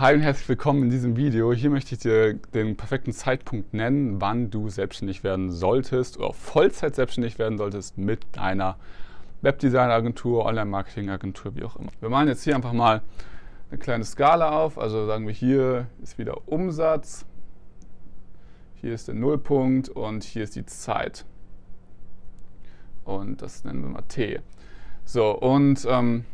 hi und herzlich willkommen in diesem Video. Hier möchte ich dir den perfekten Zeitpunkt nennen, wann du selbstständig werden solltest oder Vollzeit selbstständig werden solltest mit einer Webdesign-Agentur, Online-Marketing-Agentur, wie auch immer. Wir malen jetzt hier einfach mal eine kleine Skala auf. Also sagen wir, hier ist wieder Umsatz, hier ist der Nullpunkt und hier ist die Zeit. Und das nennen wir mal T. So, und ähm,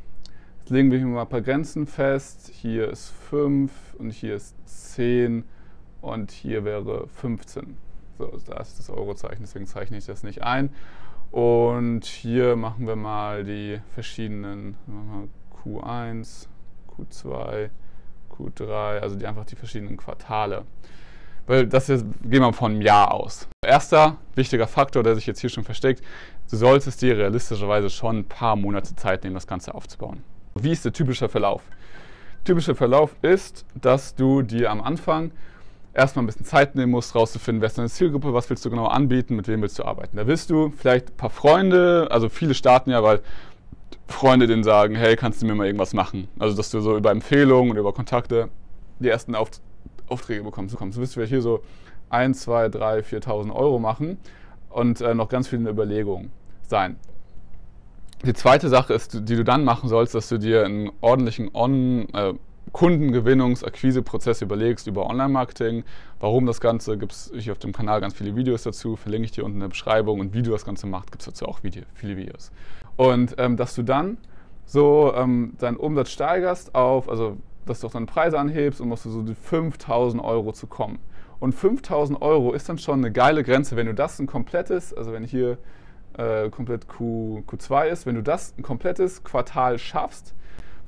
Jetzt legen wir hier mal ein paar Grenzen fest. Hier ist 5 und hier ist 10 und hier wäre 15. So, da ist das Eurozeichen, deswegen zeichne ich das nicht ein. Und hier machen wir mal die verschiedenen Q1, Q2, Q3, also die, einfach die verschiedenen Quartale. Weil das jetzt gehen wir von einem Jahr aus. Erster wichtiger Faktor, der sich jetzt hier schon versteckt, du solltest dir realistischerweise schon ein paar Monate Zeit nehmen, das Ganze aufzubauen. Wie ist der typische Verlauf? Typischer Verlauf ist, dass du dir am Anfang erstmal ein bisschen Zeit nehmen musst, rauszufinden, wer ist deine Zielgruppe, was willst du genau anbieten, mit wem willst du arbeiten. Da willst du vielleicht ein paar Freunde, also viele starten ja, weil Freunde denen sagen, hey, kannst du mir mal irgendwas machen? Also, dass du so über Empfehlungen und über Kontakte die ersten Auft Aufträge bekommst. Du willst vielleicht hier so 1, 2, 3, 4.000 Euro machen und äh, noch ganz viele Überlegungen sein. Die zweite Sache ist, die du dann machen sollst, dass du dir einen ordentlichen On- äh, Kundengewinnungs-, Akquiseprozess überlegst über Online-Marketing. Warum das Ganze, gibt es hier auf dem Kanal ganz viele Videos dazu, verlinke ich dir unten in der Beschreibung und wie du das Ganze machst, gibt es dazu auch Video, viele Videos. Und ähm, dass du dann so ähm, deinen Umsatz steigerst auf, also dass du auch deine Preise anhebst und musst du so die 5000 Euro zu kommen. Und 5000 Euro ist dann schon eine geile Grenze, wenn du das ein komplettes, also wenn hier äh, komplett Q, Q2 ist, wenn du das ein komplettes Quartal schaffst,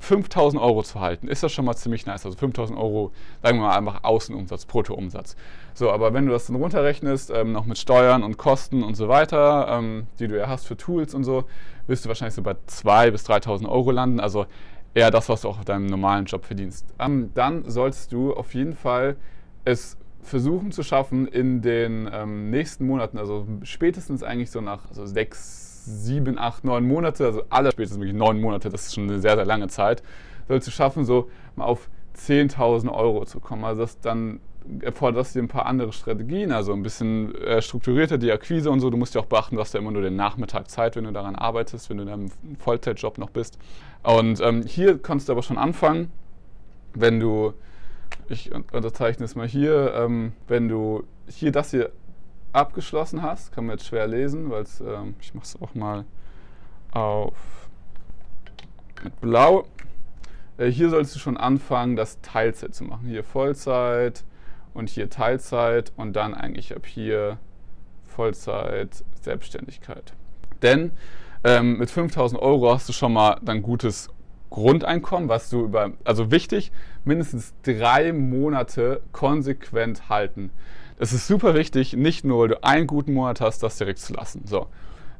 5000 Euro zu halten, ist das schon mal ziemlich nice. Also 5000 Euro, sagen wir mal einfach Außenumsatz, Bruttoumsatz. So, aber wenn du das dann runterrechnest, ähm, noch mit Steuern und Kosten und so weiter, ähm, die du ja hast für Tools und so, wirst du wahrscheinlich so bei 2.000 bis 3.000 Euro landen. Also eher das, was du auch auf deinem normalen Job verdienst. Ähm, dann solltest du auf jeden Fall es versuchen zu schaffen in den ähm, nächsten Monaten, also spätestens eigentlich so nach also sechs, sieben, acht, neun Monate, also aller spätestens wirklich neun Monate, das ist schon eine sehr, sehr lange Zeit, sollst du schaffen, so mal auf 10.000 Euro zu kommen. Also das dann erfordert das dir ein paar andere Strategien, also ein bisschen äh, strukturierter die Akquise und so. Du musst ja auch beachten, du hast ja immer nur den Nachmittag Zeit, wenn du daran arbeitest, wenn du in deinem Vollzeitjob noch bist. Und ähm, hier kannst du aber schon anfangen, wenn du ich unterzeichne es mal hier, ähm, wenn du hier das hier abgeschlossen hast, kann man jetzt schwer lesen, weil ähm, ich mache es auch mal auf mit blau. Äh, hier sollst du schon anfangen, das Teilzeit zu machen. Hier Vollzeit und hier Teilzeit und dann eigentlich ab hier Vollzeit Selbstständigkeit. Denn ähm, mit 5000 Euro hast du schon mal dann gutes Grundeinkommen, was du über, also wichtig, mindestens drei Monate konsequent halten. Das ist super wichtig, nicht nur, weil du einen guten Monat hast, das direkt zu lassen. So,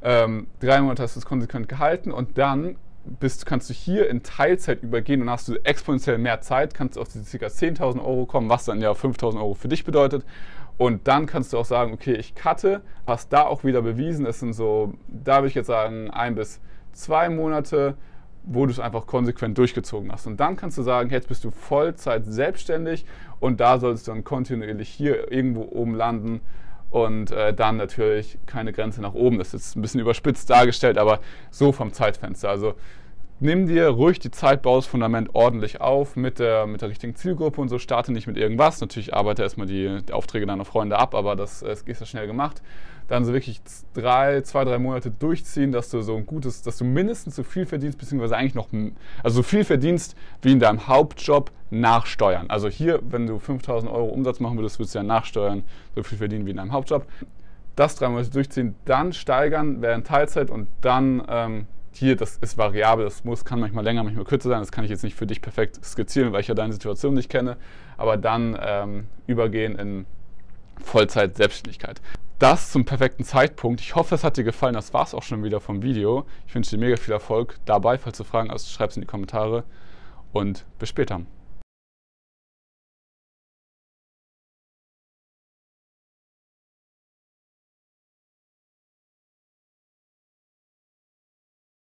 ähm, drei Monate hast du es konsequent gehalten und dann bist, kannst du hier in Teilzeit übergehen und hast du exponentiell mehr Zeit, kannst du auf diese ca. 10.000 Euro kommen, was dann ja 5.000 Euro für dich bedeutet. Und dann kannst du auch sagen, okay, ich cutte, hast da auch wieder bewiesen, es sind so, da würde ich jetzt sagen, ein bis zwei Monate, wo du es einfach konsequent durchgezogen hast. Und dann kannst du sagen, jetzt bist du Vollzeit selbstständig und da solltest du dann kontinuierlich hier irgendwo oben landen und äh, dann natürlich keine Grenze nach oben. Das ist jetzt ein bisschen überspitzt dargestellt, aber so vom Zeitfenster. Also nimm dir ruhig die Zeit, baue das Fundament ordentlich auf mit der, mit der richtigen Zielgruppe und so. Starte nicht mit irgendwas. Natürlich arbeite erstmal die, die Aufträge deiner Freunde ab, aber das, das ist ja schnell gemacht. Dann so wirklich drei, zwei, drei Monate durchziehen, dass du so ein gutes, dass du mindestens so viel verdienst, beziehungsweise eigentlich noch, also so viel verdienst wie in deinem Hauptjob nach Steuern. Also hier, wenn du 5000 Euro Umsatz machen würdest, würdest du ja nachsteuern so viel verdienen wie in deinem Hauptjob. Das drei Monate durchziehen, dann steigern während Teilzeit und dann ähm, hier, das ist variabel, das muss, kann manchmal länger, manchmal kürzer sein. Das kann ich jetzt nicht für dich perfekt skizzieren, weil ich ja deine Situation nicht kenne. Aber dann ähm, übergehen in Vollzeit Selbstständigkeit. Das zum perfekten Zeitpunkt. Ich hoffe, es hat dir gefallen. Das war es auch schon wieder vom Video. Ich wünsche dir mega viel Erfolg dabei. Falls du Fragen hast, schreib es in die Kommentare und bis später.